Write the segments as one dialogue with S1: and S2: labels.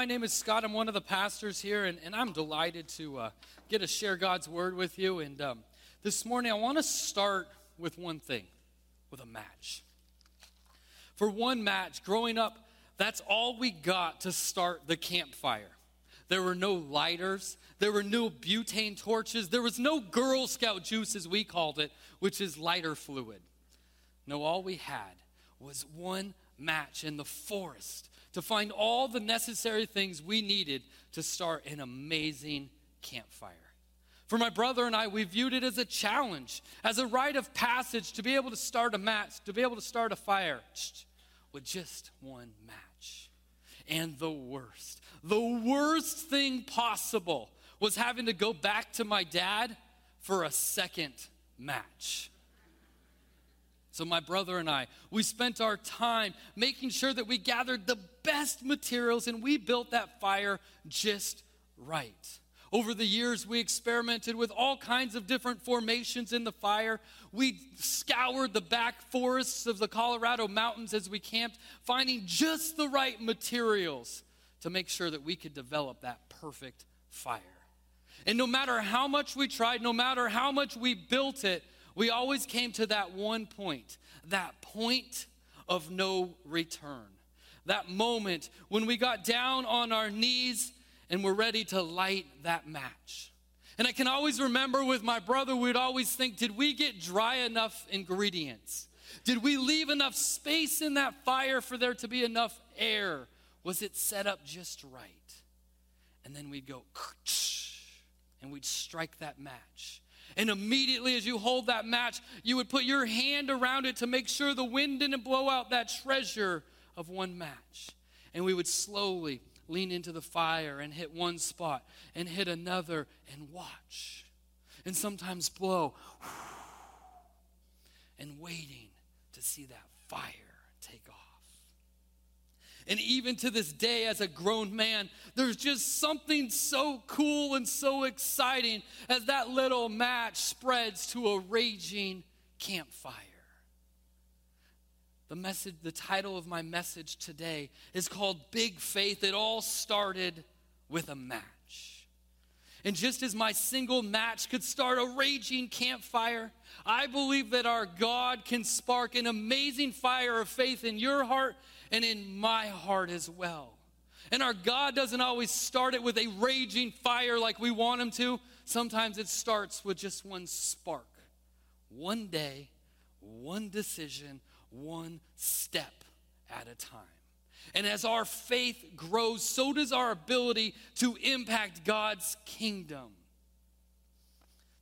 S1: My name is Scott. I'm one of the pastors here, and, and I'm delighted to uh, get to share God's word with you. And um, this morning, I want to start with one thing with a match. For one match, growing up, that's all we got to start the campfire. There were no lighters, there were no butane torches, there was no Girl Scout juice, as we called it, which is lighter fluid. No, all we had was one match in the forest to find all the necessary things we needed to start an amazing campfire. For my brother and I, we viewed it as a challenge, as a rite of passage to be able to start a match, to be able to start a fire with just one match. And the worst, the worst thing possible was having to go back to my dad for a second match. So, my brother and I, we spent our time making sure that we gathered the best materials and we built that fire just right. Over the years, we experimented with all kinds of different formations in the fire. We scoured the back forests of the Colorado mountains as we camped, finding just the right materials to make sure that we could develop that perfect fire. And no matter how much we tried, no matter how much we built it, we always came to that one point, that point of no return. That moment when we got down on our knees and were ready to light that match. And I can always remember with my brother, we'd always think, did we get dry enough ingredients? Did we leave enough space in that fire for there to be enough air? Was it set up just right? And then we'd go, and we'd strike that match. And immediately, as you hold that match, you would put your hand around it to make sure the wind didn't blow out that treasure of one match. And we would slowly lean into the fire and hit one spot and hit another and watch. And sometimes blow and waiting to see that fire take off. And even to this day, as a grown man, there's just something so cool and so exciting as that little match spreads to a raging campfire. The message, the title of my message today is called Big Faith. It all started with a match. And just as my single match could start a raging campfire, I believe that our God can spark an amazing fire of faith in your heart and in my heart as well. And our God doesn't always start it with a raging fire like we want Him to. Sometimes it starts with just one spark, one day, one decision, one step at a time. And as our faith grows, so does our ability to impact God's kingdom.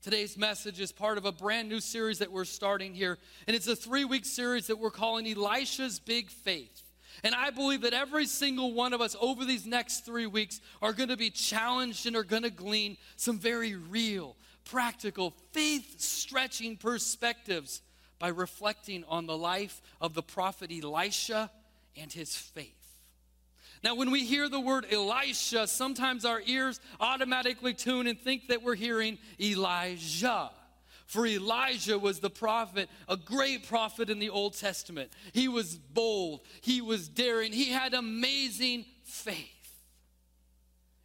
S1: Today's message is part of a brand new series that we're starting here, and it's a three week series that we're calling Elisha's Big Faith. And I believe that every single one of us over these next three weeks are going to be challenged and are going to glean some very real, practical, faith stretching perspectives by reflecting on the life of the prophet Elisha and his faith. Now, when we hear the word Elisha, sometimes our ears automatically tune and think that we're hearing Elijah. For Elijah was the prophet, a great prophet in the Old Testament. He was bold, he was daring, he had amazing faith.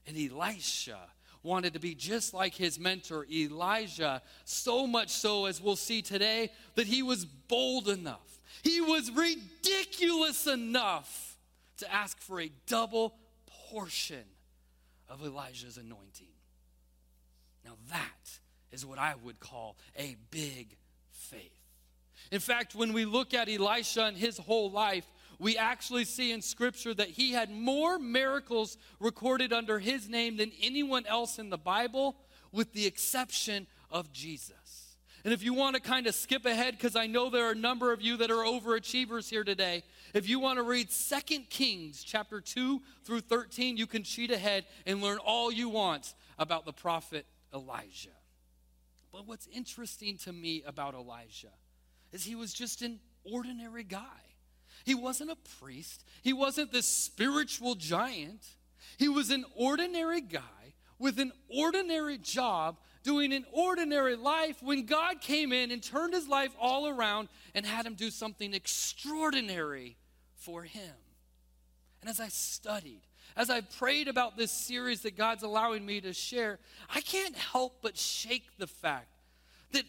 S1: And Elisha wanted to be just like his mentor, Elijah, so much so, as we'll see today, that he was bold enough. He was ridiculous enough to ask for a double portion of Elijah's anointing. Now, that is what I would call a big faith. In fact, when we look at Elisha and his whole life, we actually see in Scripture that he had more miracles recorded under his name than anyone else in the Bible, with the exception of Jesus. And if you want to kind of skip ahead, because I know there are a number of you that are overachievers here today, if you want to read Second Kings chapter 2 through 13, you can cheat ahead and learn all you want about the prophet Elijah. But what's interesting to me about Elijah is he was just an ordinary guy. He wasn't a priest, he wasn't this spiritual giant. He was an ordinary guy with an ordinary job doing an ordinary life when God came in and turned his life all around and had him do something extraordinary for him. And as I studied, as I've prayed about this series that God's allowing me to share, I can't help but shake the fact that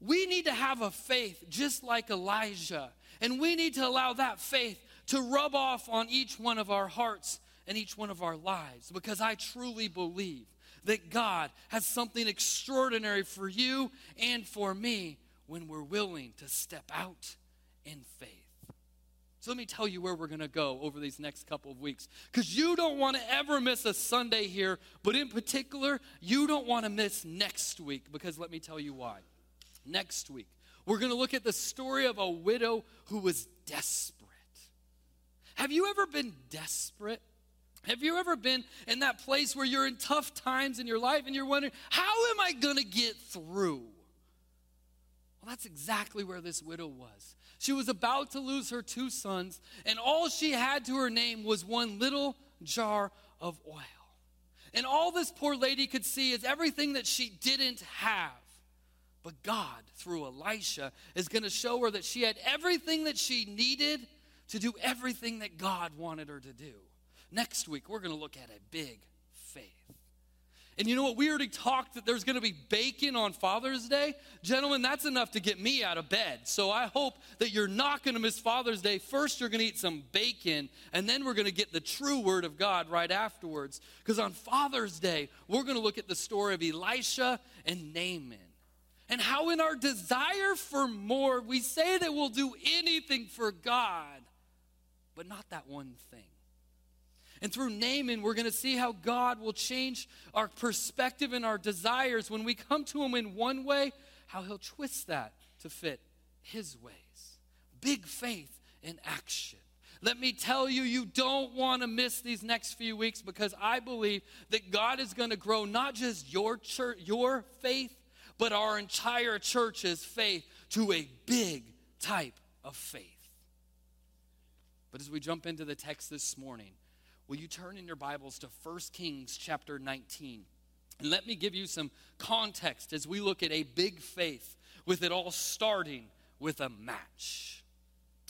S1: we need to have a faith just like Elijah. And we need to allow that faith to rub off on each one of our hearts and each one of our lives because I truly believe that God has something extraordinary for you and for me when we're willing to step out in faith. So let me tell you where we're going to go over these next couple of weeks. Because you don't want to ever miss a Sunday here, but in particular, you don't want to miss next week because let me tell you why. Next week, we're going to look at the story of a widow who was desperate. Have you ever been desperate? Have you ever been in that place where you're in tough times in your life and you're wondering, how am I going to get through? Well, that's exactly where this widow was. She was about to lose her two sons, and all she had to her name was one little jar of oil. And all this poor lady could see is everything that she didn't have. But God, through Elisha, is going to show her that she had everything that she needed to do everything that God wanted her to do. Next week, we're going to look at a big faith. And you know what? We already talked that there's going to be bacon on Father's Day. Gentlemen, that's enough to get me out of bed. So I hope that you're not going to miss Father's Day. First, you're going to eat some bacon, and then we're going to get the true word of God right afterwards. Because on Father's Day, we're going to look at the story of Elisha and Naaman. And how, in our desire for more, we say that we'll do anything for God, but not that one thing. And through Naaman, we're going to see how God will change our perspective and our desires when we come to Him in one way, how He'll twist that to fit His ways. Big faith in action. Let me tell you, you don't want to miss these next few weeks because I believe that God is going to grow not just your church, your faith, but our entire church's faith to a big type of faith. But as we jump into the text this morning, will you turn in your Bibles to 1 Kings chapter 19? And let me give you some context as we look at a big faith, with it all starting with a match.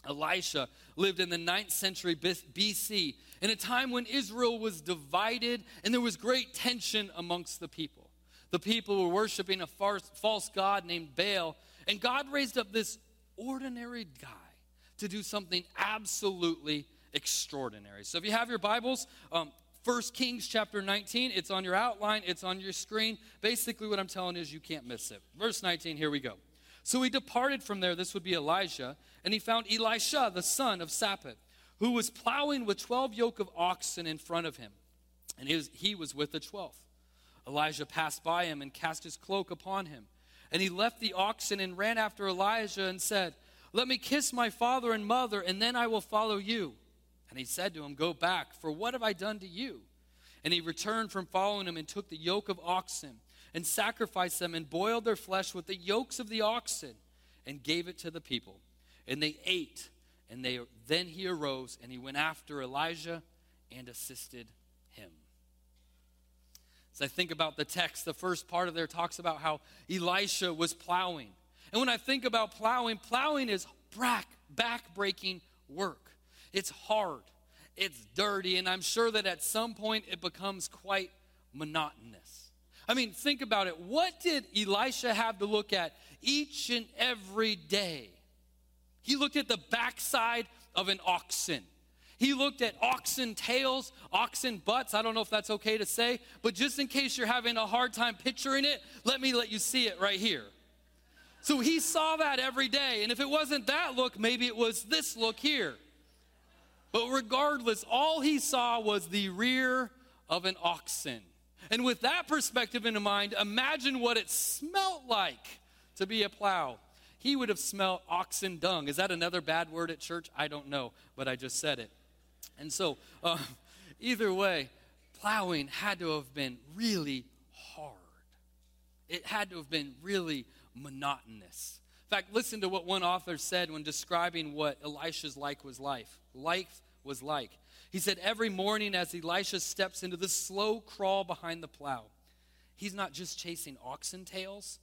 S1: Elisha lived in the 9th century BC in a time when Israel was divided and there was great tension amongst the people. The people were worshiping a false god named Baal, and God raised up this ordinary guy to do something absolutely extraordinary. So if you have your Bibles, um, 1 Kings chapter 19, it's on your outline, it's on your screen. Basically, what I'm telling you is you can't miss it. Verse 19, here we go. So he departed from there, this would be Elijah, and he found Elisha, the son of Shaphat, who was plowing with 12 yoke of oxen in front of him, and his, he was with the 12th. Elijah passed by him and cast his cloak upon him. And he left the oxen and ran after Elijah and said, Let me kiss my father and mother, and then I will follow you. And he said to him, Go back, for what have I done to you? And he returned from following him and took the yoke of oxen and sacrificed them and boiled their flesh with the yokes of the oxen and gave it to the people. And they ate. And they, then he arose and he went after Elijah and assisted. As I think about the text, the first part of there talks about how Elisha was plowing. And when I think about plowing, plowing is back, back breaking work. It's hard, it's dirty, and I'm sure that at some point it becomes quite monotonous. I mean, think about it. What did Elisha have to look at each and every day? He looked at the backside of an oxen. He looked at oxen tails, oxen butts. I don't know if that's okay to say, but just in case you're having a hard time picturing it, let me let you see it right here. So he saw that every day. And if it wasn't that look, maybe it was this look here. But regardless, all he saw was the rear of an oxen. And with that perspective in mind, imagine what it smelt like to be a plow. He would have smelled oxen dung. Is that another bad word at church? I don't know, but I just said it. And so, uh, either way, plowing had to have been really hard. It had to have been really monotonous. In fact, listen to what one author said when describing what Elisha's life was like. Life was like. He said, Every morning as Elisha steps into the slow crawl behind the plow, he's not just chasing oxen tails,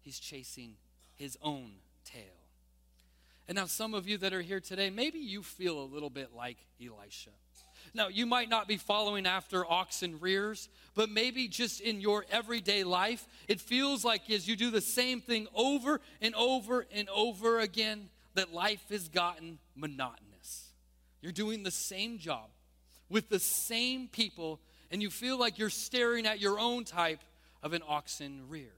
S1: he's chasing his own. And now, some of you that are here today, maybe you feel a little bit like Elisha. Now, you might not be following after oxen rears, but maybe just in your everyday life, it feels like as you do the same thing over and over and over again, that life has gotten monotonous. You're doing the same job with the same people, and you feel like you're staring at your own type of an oxen rear.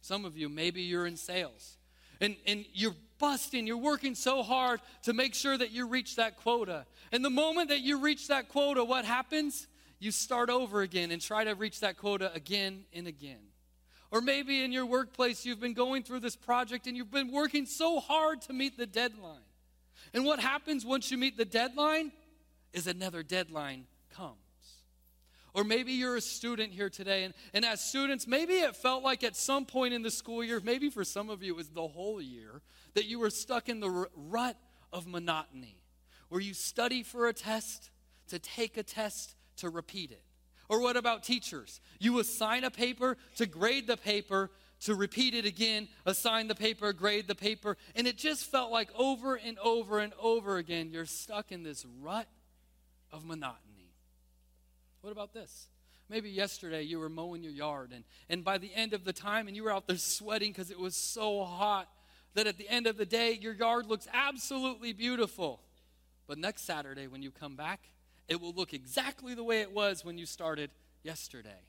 S1: Some of you, maybe you're in sales and, and you're busting, you're working so hard to make sure that you reach that quota. And the moment that you reach that quota, what happens? You start over again and try to reach that quota again and again. Or maybe in your workplace, you've been going through this project and you've been working so hard to meet the deadline. And what happens once you meet the deadline is another deadline comes. Or maybe you're a student here today, and, and as students, maybe it felt like at some point in the school year, maybe for some of you it was the whole year, that you were stuck in the rut of monotony, where you study for a test, to take a test, to repeat it. Or what about teachers? You assign a paper to grade the paper, to repeat it again, assign the paper, grade the paper, and it just felt like over and over and over again, you're stuck in this rut of monotony. What about this? Maybe yesterday you were mowing your yard, and, and by the end of the time, and you were out there sweating because it was so hot that at the end of the day, your yard looks absolutely beautiful. But next Saturday, when you come back, it will look exactly the way it was when you started yesterday.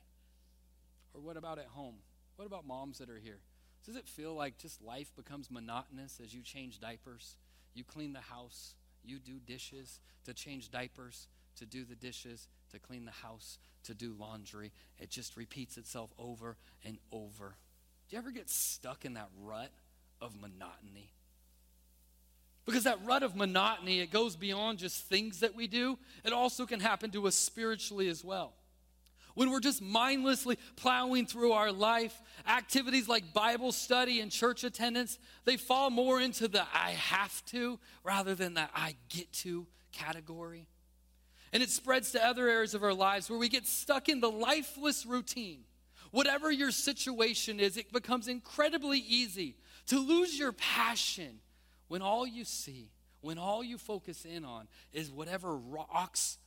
S1: Or what about at home? What about moms that are here? Does it feel like just life becomes monotonous as you change diapers? You clean the house, you do dishes, to change diapers, to do the dishes, to clean the house, to do laundry. It just repeats itself over and over. Do you ever get stuck in that rut of monotony? Because that rut of monotony, it goes beyond just things that we do. It also can happen to us spiritually as well. When we're just mindlessly plowing through our life, activities like Bible study and church attendance, they fall more into the I have to rather than the I get to category. And it spreads to other areas of our lives where we get stuck in the lifeless routine. Whatever your situation is, it becomes incredibly easy to lose your passion when all you see, when all you focus in on is whatever rocks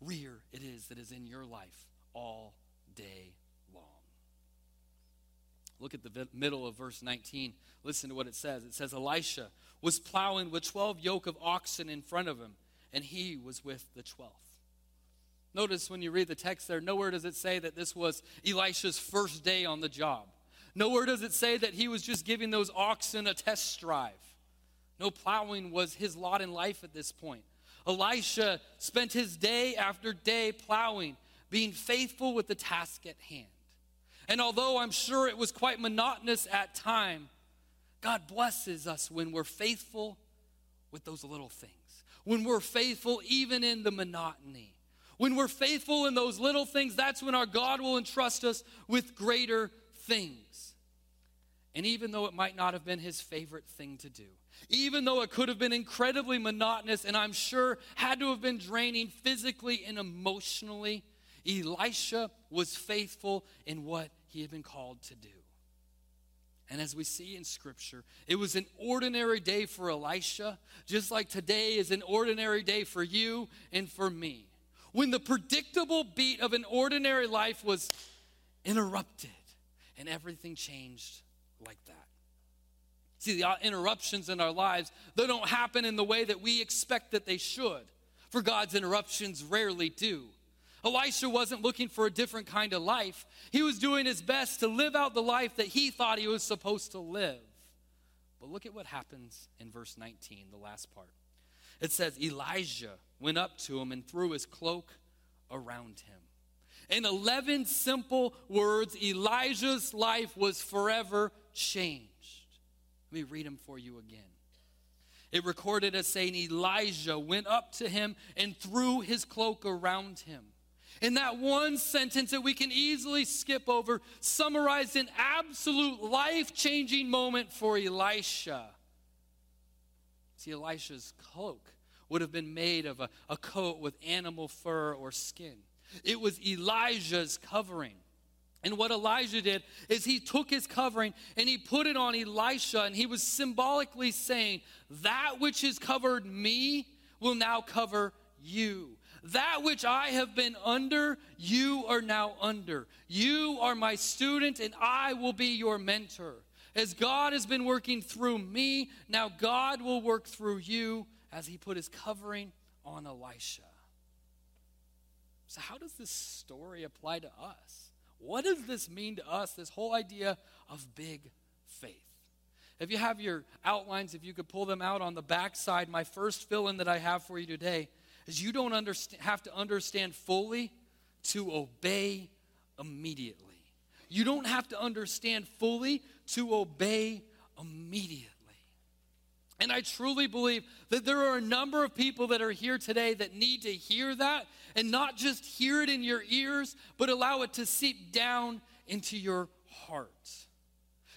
S1: rear it is that is in your life all day long. Look at the middle of verse 19. Listen to what it says. It says, Elisha was plowing with 12 yoke of oxen in front of him, and he was with the 12th. Notice when you read the text there, nowhere does it say that this was Elisha's first day on the job. Nowhere does it say that he was just giving those oxen a test drive. No plowing was his lot in life at this point. Elisha spent his day after day plowing, being faithful with the task at hand. And although I'm sure it was quite monotonous at time, God blesses us when we're faithful with those little things. When we're faithful even in the monotony. When we're faithful in those little things, that's when our God will entrust us with greater things. And even though it might not have been his favorite thing to do, even though it could have been incredibly monotonous and I'm sure had to have been draining physically and emotionally, Elisha was faithful in what he had been called to do. And as we see in Scripture, it was an ordinary day for Elisha, just like today is an ordinary day for you and for me when the predictable beat of an ordinary life was interrupted and everything changed like that. See, the uh, interruptions in our lives, they don't happen in the way that we expect that they should. For God's interruptions rarely do. Elisha wasn't looking for a different kind of life. He was doing his best to live out the life that he thought he was supposed to live. But look at what happens in verse 19, the last part. It says, Elijah went up to him and threw his cloak around him. In 11 simple words, Elijah's life was forever changed. Let me read them for you again. It recorded as saying, Elijah went up to him and threw his cloak around him. In that one sentence that we can easily skip over, summarized an absolute life changing moment for Elisha. See, Elisha's cloak would have been made of a, a coat with animal fur or skin. It was Elijah's covering. And what Elijah did is he took his covering and he put it on Elisha, and he was symbolically saying, That which has covered me will now cover you. That which I have been under, you are now under. You are my student, and I will be your mentor. As God has been working through me, now God will work through you as he put his covering on Elisha. So, how does this story apply to us? What does this mean to us, this whole idea of big faith? If you have your outlines, if you could pull them out on the back side, my first fill in that I have for you today is you don't understand, have to understand fully to obey immediately. You don't have to understand fully to obey immediately. And I truly believe that there are a number of people that are here today that need to hear that and not just hear it in your ears, but allow it to seep down into your heart.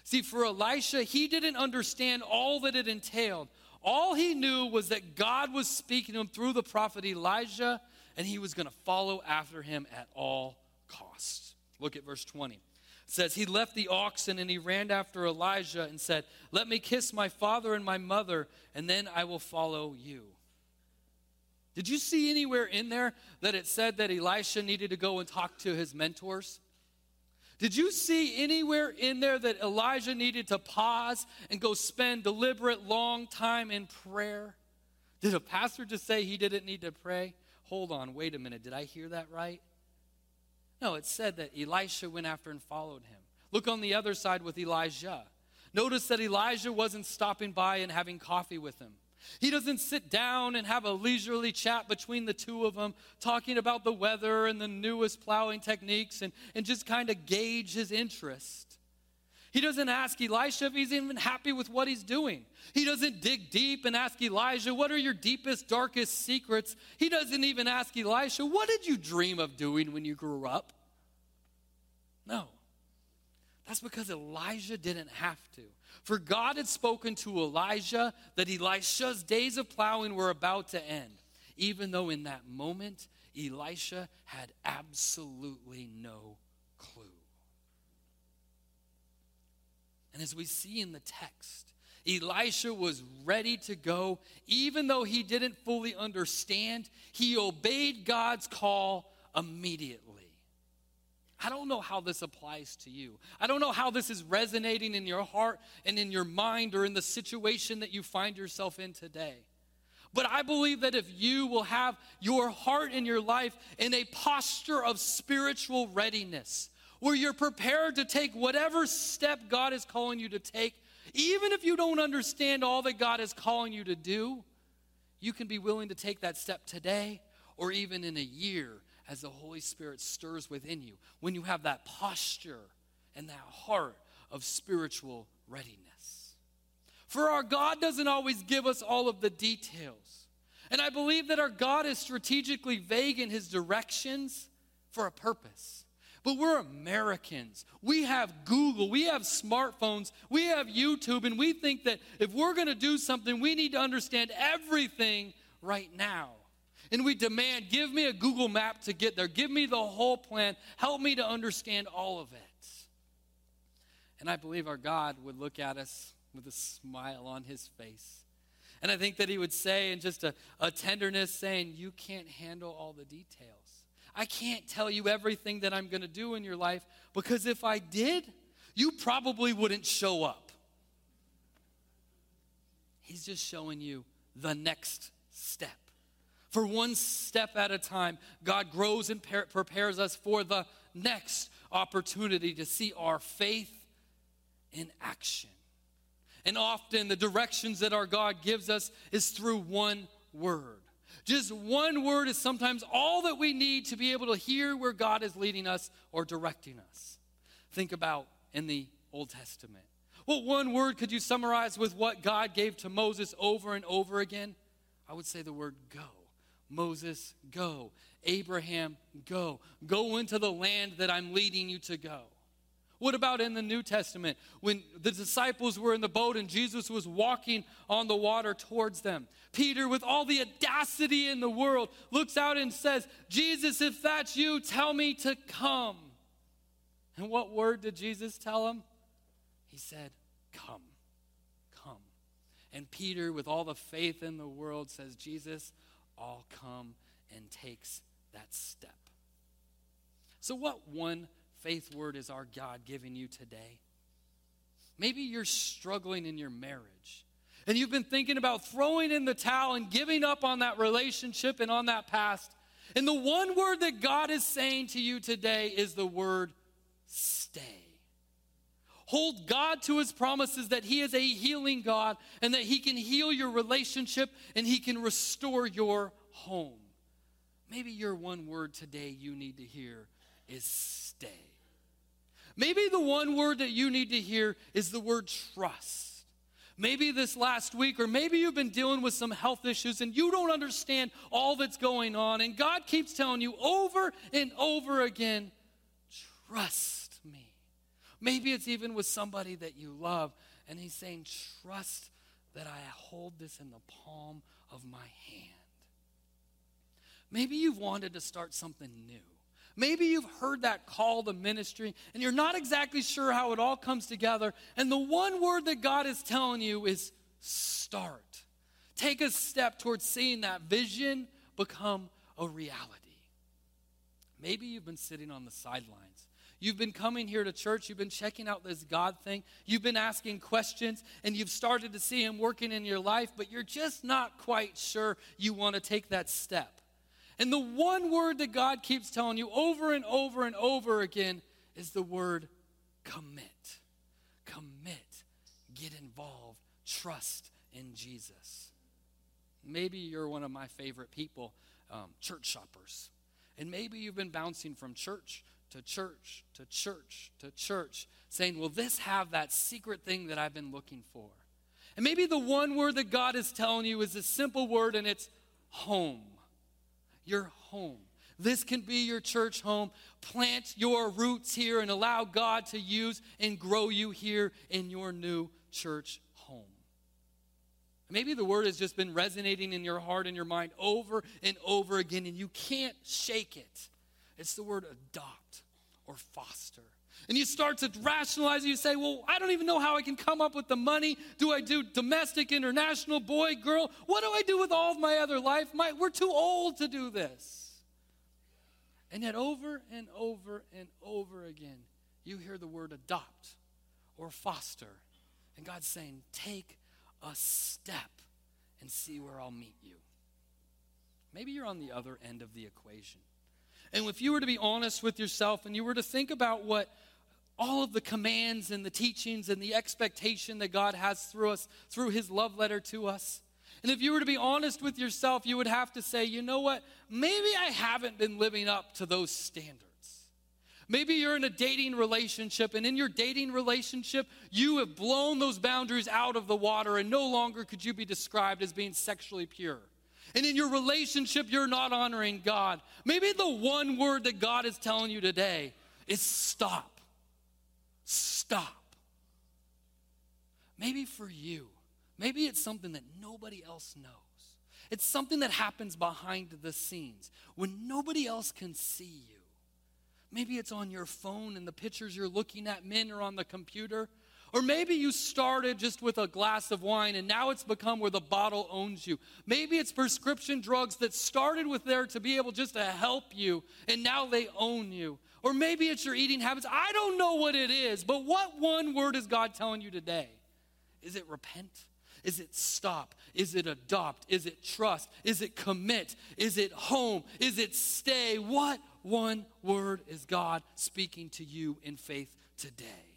S1: See, for Elisha, he didn't understand all that it entailed. All he knew was that God was speaking to him through the prophet Elijah, and he was going to follow after him at all costs. Look at verse 20 says he left the oxen and he ran after Elijah and said, "Let me kiss my father and my mother, and then I will follow you." Did you see anywhere in there that it said that Elisha needed to go and talk to his mentors? Did you see anywhere in there that Elijah needed to pause and go spend deliberate long time in prayer? Did a pastor just say he didn't need to pray? Hold on, wait a minute. Did I hear that right? No, it said that Elisha went after and followed him. Look on the other side with Elijah. Notice that Elijah wasn't stopping by and having coffee with him. He doesn't sit down and have a leisurely chat between the two of them, talking about the weather and the newest plowing techniques and, and just kind of gauge his interest. He doesn't ask Elisha if he's even happy with what he's doing. He doesn't dig deep and ask Elijah, What are your deepest, darkest secrets? He doesn't even ask Elisha, What did you dream of doing when you grew up? No. That's because Elijah didn't have to. For God had spoken to Elijah that Elisha's days of plowing were about to end, even though in that moment, Elisha had absolutely no And as we see in the text, Elisha was ready to go. Even though he didn't fully understand, he obeyed God's call immediately. I don't know how this applies to you. I don't know how this is resonating in your heart and in your mind or in the situation that you find yourself in today. But I believe that if you will have your heart and your life in a posture of spiritual readiness, where you're prepared to take whatever step God is calling you to take, even if you don't understand all that God is calling you to do, you can be willing to take that step today or even in a year as the Holy Spirit stirs within you. When you have that posture and that heart of spiritual readiness. For our God doesn't always give us all of the details. And I believe that our God is strategically vague in his directions for a purpose. But we're Americans. We have Google, we have smartphones, we have YouTube, and we think that if we're going to do something, we need to understand everything right now. And we demand, give me a Google map to get there. Give me the whole plan. Help me to understand all of it. And I believe our God would look at us with a smile on his face. And I think that he would say, in just a, a tenderness, saying, You can't handle all the details. I can't tell you everything that I'm going to do in your life because if I did, you probably wouldn't show up. He's just showing you the next step. For one step at a time, God grows and prepares us for the next opportunity to see our faith in action. And often the directions that our God gives us is through one word. Just one word is sometimes all that we need to be able to hear where God is leading us or directing us. Think about in the Old Testament. What one word could you summarize with what God gave to Moses over and over again? I would say the word go. Moses, go. Abraham, go. Go into the land that I'm leading you to go. What about in the New Testament when the disciples were in the boat and Jesus was walking on the water towards them? Peter, with all the audacity in the world, looks out and says, Jesus, if that's you, tell me to come. And what word did Jesus tell him? He said, Come, come. And Peter, with all the faith in the world, says, Jesus, I'll come and takes that step. So, what one faith word is our God giving you today? Maybe you're struggling in your marriage and you've been thinking about throwing in the towel and giving up on that relationship and on that past. And the one word that God is saying to you today is the word stay. Hold God to his promises that he is a healing God and that he can heal your relationship and he can restore your home. Maybe your one word today you need to hear is stay. Maybe the one word that you need to hear is the word trust. Maybe this last week, or maybe you've been dealing with some health issues and you don't understand all that's going on. And God keeps telling you over and over again trust me. Maybe it's even with somebody that you love, and He's saying, Trust that I hold this in the palm of my hand. Maybe you've wanted to start something new. Maybe you've heard that call to ministry and you're not exactly sure how it all comes together. And the one word that God is telling you is start. Take a step towards seeing that vision become a reality. Maybe you've been sitting on the sidelines. You've been coming here to church, you've been checking out this God thing, you've been asking questions, and you've started to see Him working in your life, but you're just not quite sure you want to take that step. And the one word that God keeps telling you over and over and over again is the word commit. Commit. Get involved. Trust in Jesus. Maybe you're one of my favorite people, um, church shoppers. And maybe you've been bouncing from church to church to church to church, saying, Will this have that secret thing that I've been looking for? And maybe the one word that God is telling you is a simple word, and it's home your home. This can be your church home. Plant your roots here and allow God to use and grow you here in your new church home. Maybe the word has just been resonating in your heart and your mind over and over again, and you can't shake it. It's the word adopt or foster. And you start to rationalize you say, Well, I don't even know how I can come up with the money. Do I do domestic, international, boy, girl? What do I do with all of my other life? My, we're too old to do this. And yet, over and over and over again, you hear the word adopt or foster. And God's saying, Take a step and see where I'll meet you. Maybe you're on the other end of the equation. And if you were to be honest with yourself and you were to think about what all of the commands and the teachings and the expectation that God has through us, through His love letter to us. And if you were to be honest with yourself, you would have to say, you know what? Maybe I haven't been living up to those standards. Maybe you're in a dating relationship, and in your dating relationship, you have blown those boundaries out of the water, and no longer could you be described as being sexually pure. And in your relationship, you're not honoring God. Maybe the one word that God is telling you today is stop. Stop. Maybe for you, maybe it's something that nobody else knows. It's something that happens behind the scenes when nobody else can see you. Maybe it's on your phone and the pictures you're looking at, men, are on the computer. Or maybe you started just with a glass of wine and now it's become where the bottle owns you. Maybe it's prescription drugs that started with there to be able just to help you and now they own you. Or maybe it's your eating habits. I don't know what it is, but what one word is God telling you today? Is it repent? Is it stop? Is it adopt? Is it trust? Is it commit? Is it home? Is it stay? What one word is God speaking to you in faith today?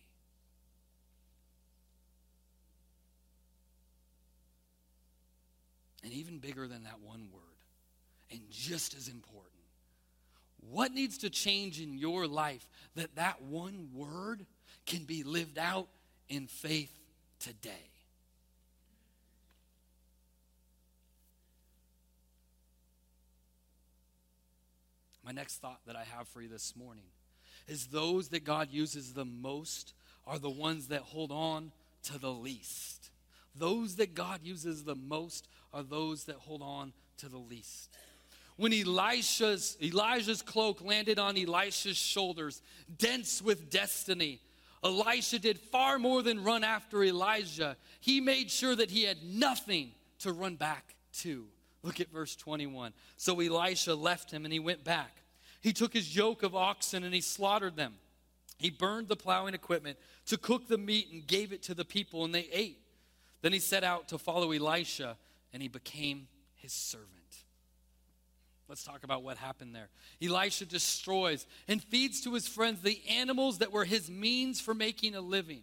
S1: And even bigger than that one word, and just as important what needs to change in your life that that one word can be lived out in faith today? My next thought that I have for you this morning is those that God uses the most are the ones that hold on to the least. Those that God uses the most are those that hold on to the least when Elisha's, Elijah's cloak landed on Elisha's shoulders, dense with destiny, Elisha did far more than run after Elijah. He made sure that he had nothing to run back to Look at verse 21. So Elisha left him and he went back. He took his yoke of oxen and he slaughtered them. He burned the plowing equipment to cook the meat and gave it to the people, and they ate. Then he set out to follow Elisha, and he became his servant. Let's talk about what happened there. Elisha destroys and feeds to his friends the animals that were his means for making a living.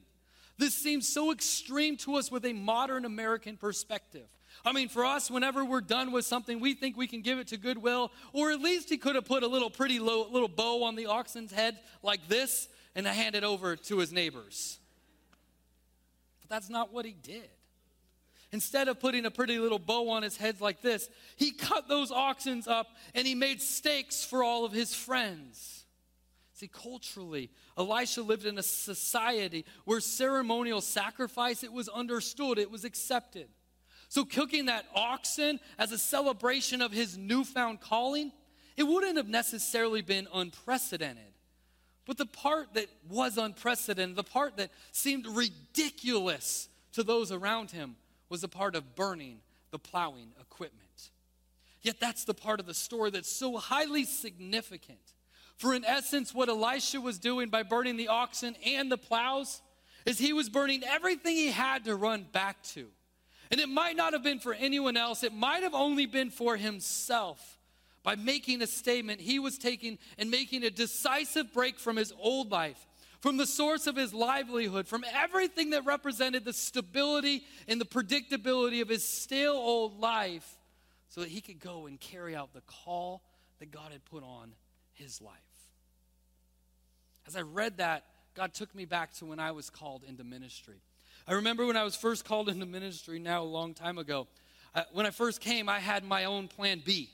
S1: This seems so extreme to us with a modern American perspective. I mean, for us, whenever we're done with something, we think we can give it to Goodwill, or at least he could have put a little pretty low, little bow on the oxen's head like this and hand it over to his neighbors. But that's not what he did. Instead of putting a pretty little bow on his head like this, he cut those oxens up and he made steaks for all of his friends. See, culturally, Elisha lived in a society where ceremonial sacrifice, it was understood, it was accepted. So cooking that oxen as a celebration of his newfound calling, it wouldn't have necessarily been unprecedented. But the part that was unprecedented, the part that seemed ridiculous to those around him, was a part of burning the plowing equipment. Yet that's the part of the story that's so highly significant. For in essence, what Elisha was doing by burning the oxen and the plows is he was burning everything he had to run back to. And it might not have been for anyone else, it might have only been for himself. By making a statement, he was taking and making a decisive break from his old life, from the source of his livelihood, from everything that represented the stability and the predictability of his stale old life, so that he could go and carry out the call that God had put on his life. As I read that, God took me back to when I was called into ministry. I remember when I was first called into ministry now a long time ago. Uh, when I first came, I had my own plan B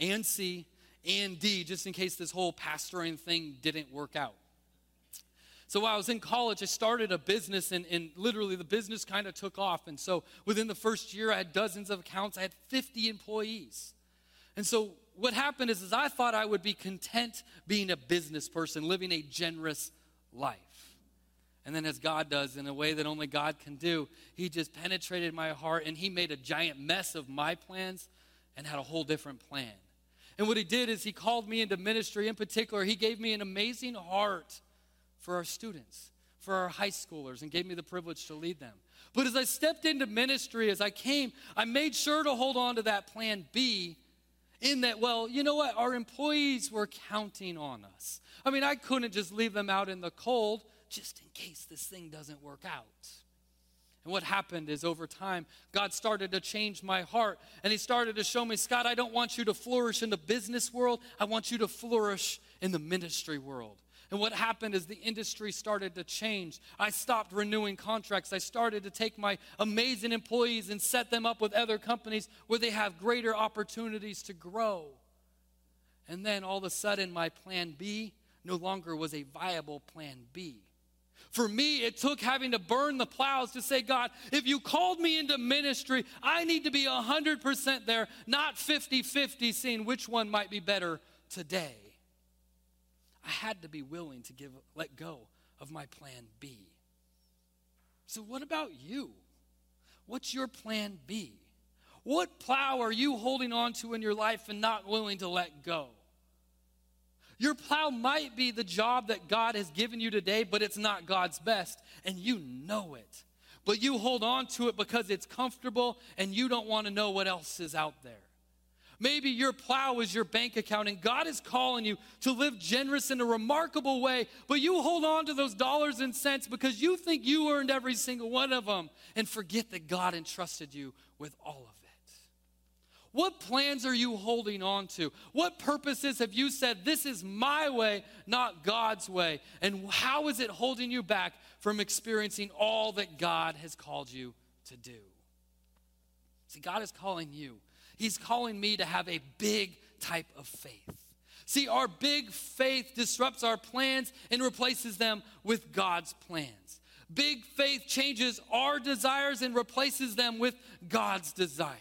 S1: and C and D, just in case this whole pastoring thing didn't work out. So while I was in college, I started a business, and, and literally the business kind of took off. And so within the first year, I had dozens of accounts, I had 50 employees. And so what happened is, is I thought I would be content being a business person, living a generous life. And then, as God does in a way that only God can do, He just penetrated my heart and He made a giant mess of my plans and had a whole different plan. And what he did is he called me into ministry. In particular, he gave me an amazing heart for our students, for our high schoolers, and gave me the privilege to lead them. But as I stepped into ministry, as I came, I made sure to hold on to that plan B in that, well, you know what? Our employees were counting on us. I mean, I couldn't just leave them out in the cold just in case this thing doesn't work out. And what happened is over time, God started to change my heart. And He started to show me, Scott, I don't want you to flourish in the business world. I want you to flourish in the ministry world. And what happened is the industry started to change. I stopped renewing contracts. I started to take my amazing employees and set them up with other companies where they have greater opportunities to grow. And then all of a sudden, my plan B no longer was a viable plan B. For me, it took having to burn the plows to say, God, if you called me into ministry, I need to be 100% there, not 50 50, seeing which one might be better today. I had to be willing to give, let go of my plan B. So, what about you? What's your plan B? What plow are you holding on to in your life and not willing to let go? Your plow might be the job that God has given you today, but it's not God's best, and you know it. But you hold on to it because it's comfortable and you don't want to know what else is out there. Maybe your plow is your bank account and God is calling you to live generous in a remarkable way, but you hold on to those dollars and cents because you think you earned every single one of them and forget that God entrusted you with all of it. what plans are you holding on to? What purposes have you said, this is my way, not God's way? And how is it holding you back from experiencing all that God has called you to do? See, God is calling you. He's calling me to have a big type of faith. See, our big faith disrupts our plans and replaces them with God's plans. Big faith changes our desires and replaces them with God's desires.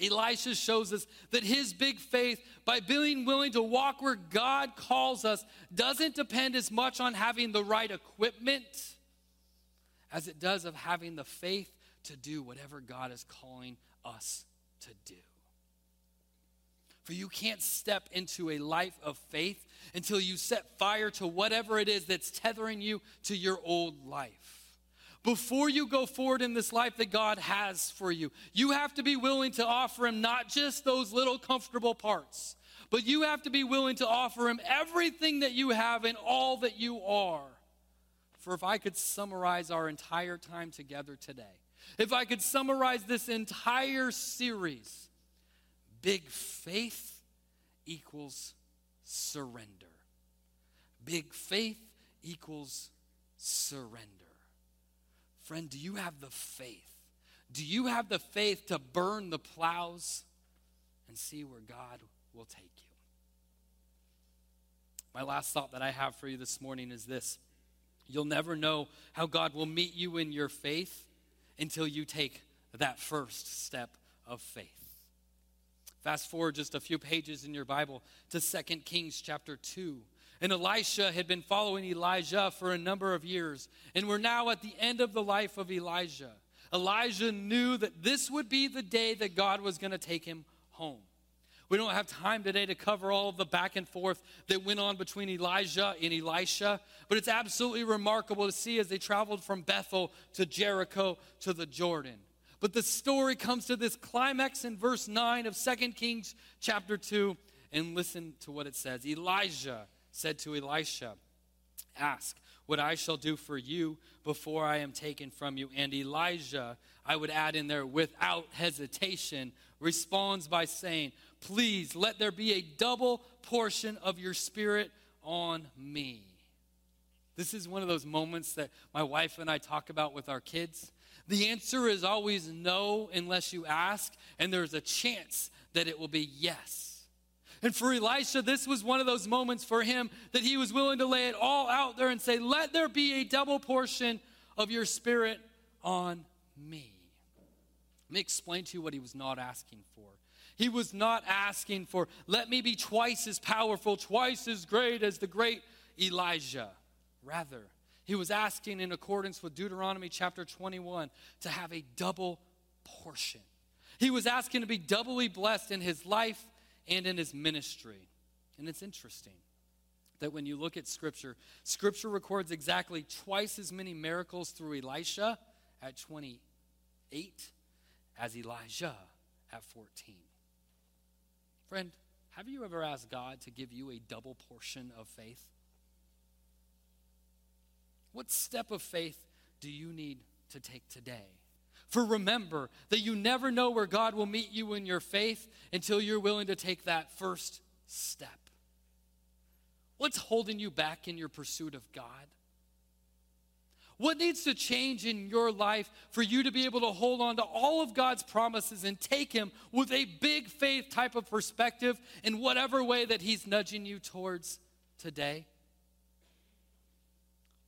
S1: Elisha shows us that his big faith, by being willing to walk where God calls us, doesn't depend as much on having the right equipment as it does of having the faith to do whatever God is calling us to do. For you can't step into a life of faith until you set fire to whatever it is that's tethering you to your old life. Before you go forward in this life that God has for you, you have to be willing to offer Him not just those little comfortable parts, but you have to be willing to offer Him everything that you have and all that you are. For if I could summarize our entire time together today, if I could summarize this entire series, big faith equals surrender. Big faith equals surrender. Friend, do you have the faith? Do you have the faith to burn the plows and see where God will take you? My last thought that I have for you this morning is this You'll never know how God will meet you in your faith until you take that first step of faith. Fast forward just a few pages in your Bible to 2 Kings chapter 2. And Elisha had been following Elijah for a number of years. And we're now at the end of the life of Elijah. Elijah knew that this would be the day that God was going to take him home. We don't have time today to cover all of the back and forth that went on between Elijah and Elisha, but it's absolutely remarkable to see as they traveled from Bethel to Jericho to the Jordan. But the story comes to this climax in verse 9 of 2 Kings chapter 2, and listen to what it says. Elijah said to Elisha, Ask what I shall do for you before I am taken from you. And Elijah, I would add in there without hesitation, responds by saying, Please let there be a double portion of your spirit on me. This is one of those moments that my wife and I talk about with our kids. The answer is always no unless you ask, and there's a chance that it will be yes. And for Elisha, this was one of those moments for him that he was willing to lay it all out there and say, Let there be a double portion of your spirit on me. Let me explain to you what he was not asking for. He was not asking for, let me be twice as powerful, twice as great as the great Elijah. Rather, he was asking, in accordance with Deuteronomy chapter 21, to have a double portion. He was asking to be doubly blessed in his life and in his ministry. And it's interesting that when you look at Scripture, Scripture records exactly twice as many miracles through Elisha at 28 as Elijah at 14. Friend, have you ever asked God to give you a double portion of faith? What step of faith do you need to take today? For remember that you never know where God will meet you in your faith until you're willing to take that first step. What's holding you back in your pursuit of God? What needs to change in your life for you to be able to hold on to all of God's promises and take Him with a big faith type of perspective in whatever way that He's nudging you towards today?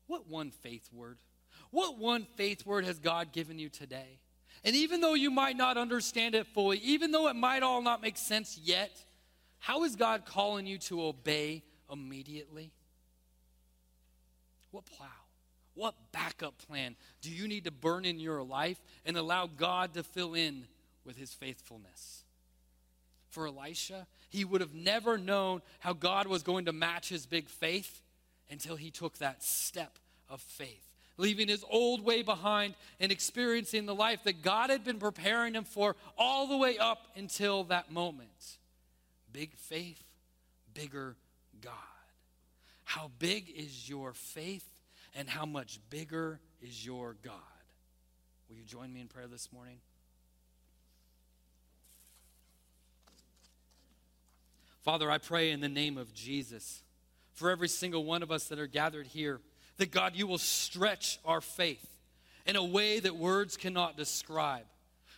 S1: What one faith word? What one faith word has God given you today? And even though you might not understand it fully, even though it might all not make sense yet, how is God calling you to obey immediately? What plow? What backup plan do you need to burn in your life and allow God to fill in with his faithfulness? For Elisha, he would have never known how God was going to match his big faith until he took that step of faith, leaving his old way behind and experiencing the life that God had been preparing him for all the way up until that moment. Big faith, bigger God. How big is your faith? and how much bigger is your God. Will you join me in prayer this morning? Father, I pray in the name of Jesus for every single one of us that are gathered here that God, you will stretch our faith in a way that words cannot describe.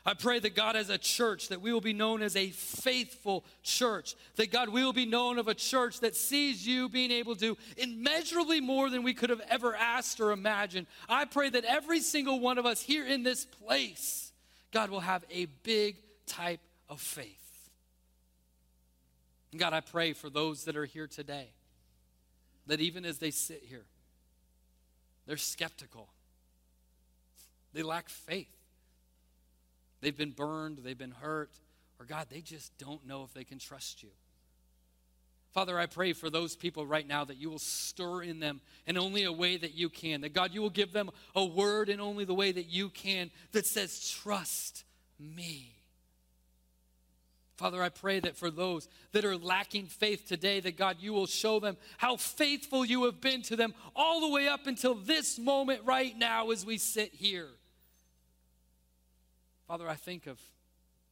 S1: I pray that God, as a church, that we will be known as a faithful church. That God, we will be known of a church that sees you being able to immeasurably more than we could have ever asked or imagined. I pray that every single one of us here in this place, God, will have a big type of faith. And God, I pray for those that are here today that even as they sit here, they're skeptical, they lack faith. They've been burned, they've been hurt, or God, they just don't know if they can trust you. Father, I pray for those people right now that you will stir in them in only a way that you can. That God, you will give them a word in only the way that you can that says, Trust me. Father, I pray that for those that are lacking faith today, that God, you will show them how faithful you have been to them all the way up until this moment right now as we sit here. Father, I think of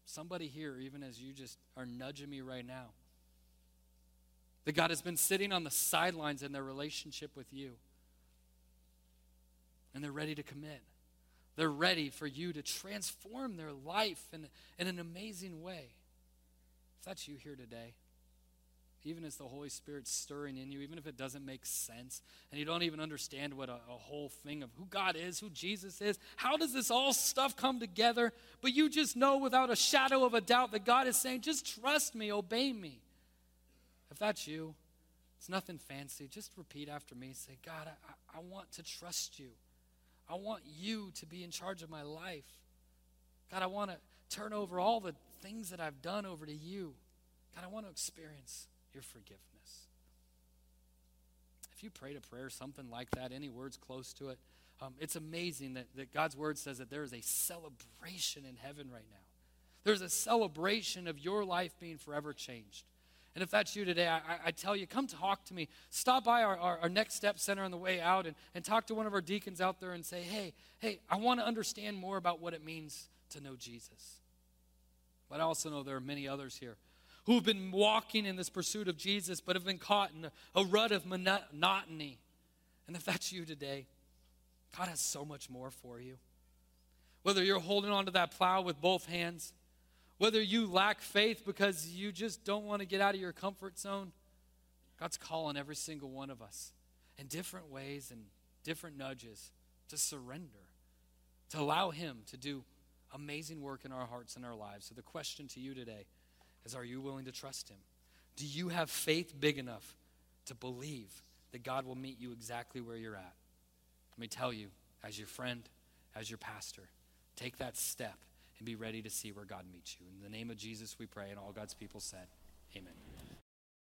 S1: somebody here, even as you just are nudging me right now that God has been sitting on the sidelines in their relationship with you. And they're ready to commit. They're ready for you to transform their life in, in an amazing way. If that's you here today, even as the Holy Spirit's stirring in you, even if it doesn't make sense, and you don't even understand what a, a, whole thing of who God is, who Jesus is, how does this all stuff come together? But you just know without a shadow of a doubt that God is saying, just trust me, obey me. If that's you, it's nothing fancy. Just repeat after me. Say, God, I, I want to trust you. I want you to be in charge of my life. God, I want to turn over all the things that I've done over to you. God, I want to experience your forgiveness. If you prayed a prayer, something like that, any words close to it, um, it's amazing that, that God's word says that there is a celebration in heaven right now. There's a celebration of your life being forever changed. And if that's you today, I, I tell you, come talk to me. Stop by our, our, our, Next Step Center on the way out and, and talk to one of our deacons out there and say, hey, hey, I want to understand more about what it means to know Jesus. But I also know there are many others here who have been walking in this pursuit of Jesus, but have been caught in a, rut of monotony. And if that's you today, God has so much more for you. Whether you're holding onto that plow with both hands, whether you lack faith because you just don't want to get out of your comfort zone, God's calling every single one of us in different ways and different nudges to surrender, to allow Him to do amazing work in our hearts and our lives. So, the question to you today is Are you willing to trust Him? Do you have faith big enough to believe that God will meet you exactly where you're at? Let me tell you, as your friend, as your pastor, take that step and be ready to see where God meets you. In the name of Jesus, we pray, and all God's people said, Amen.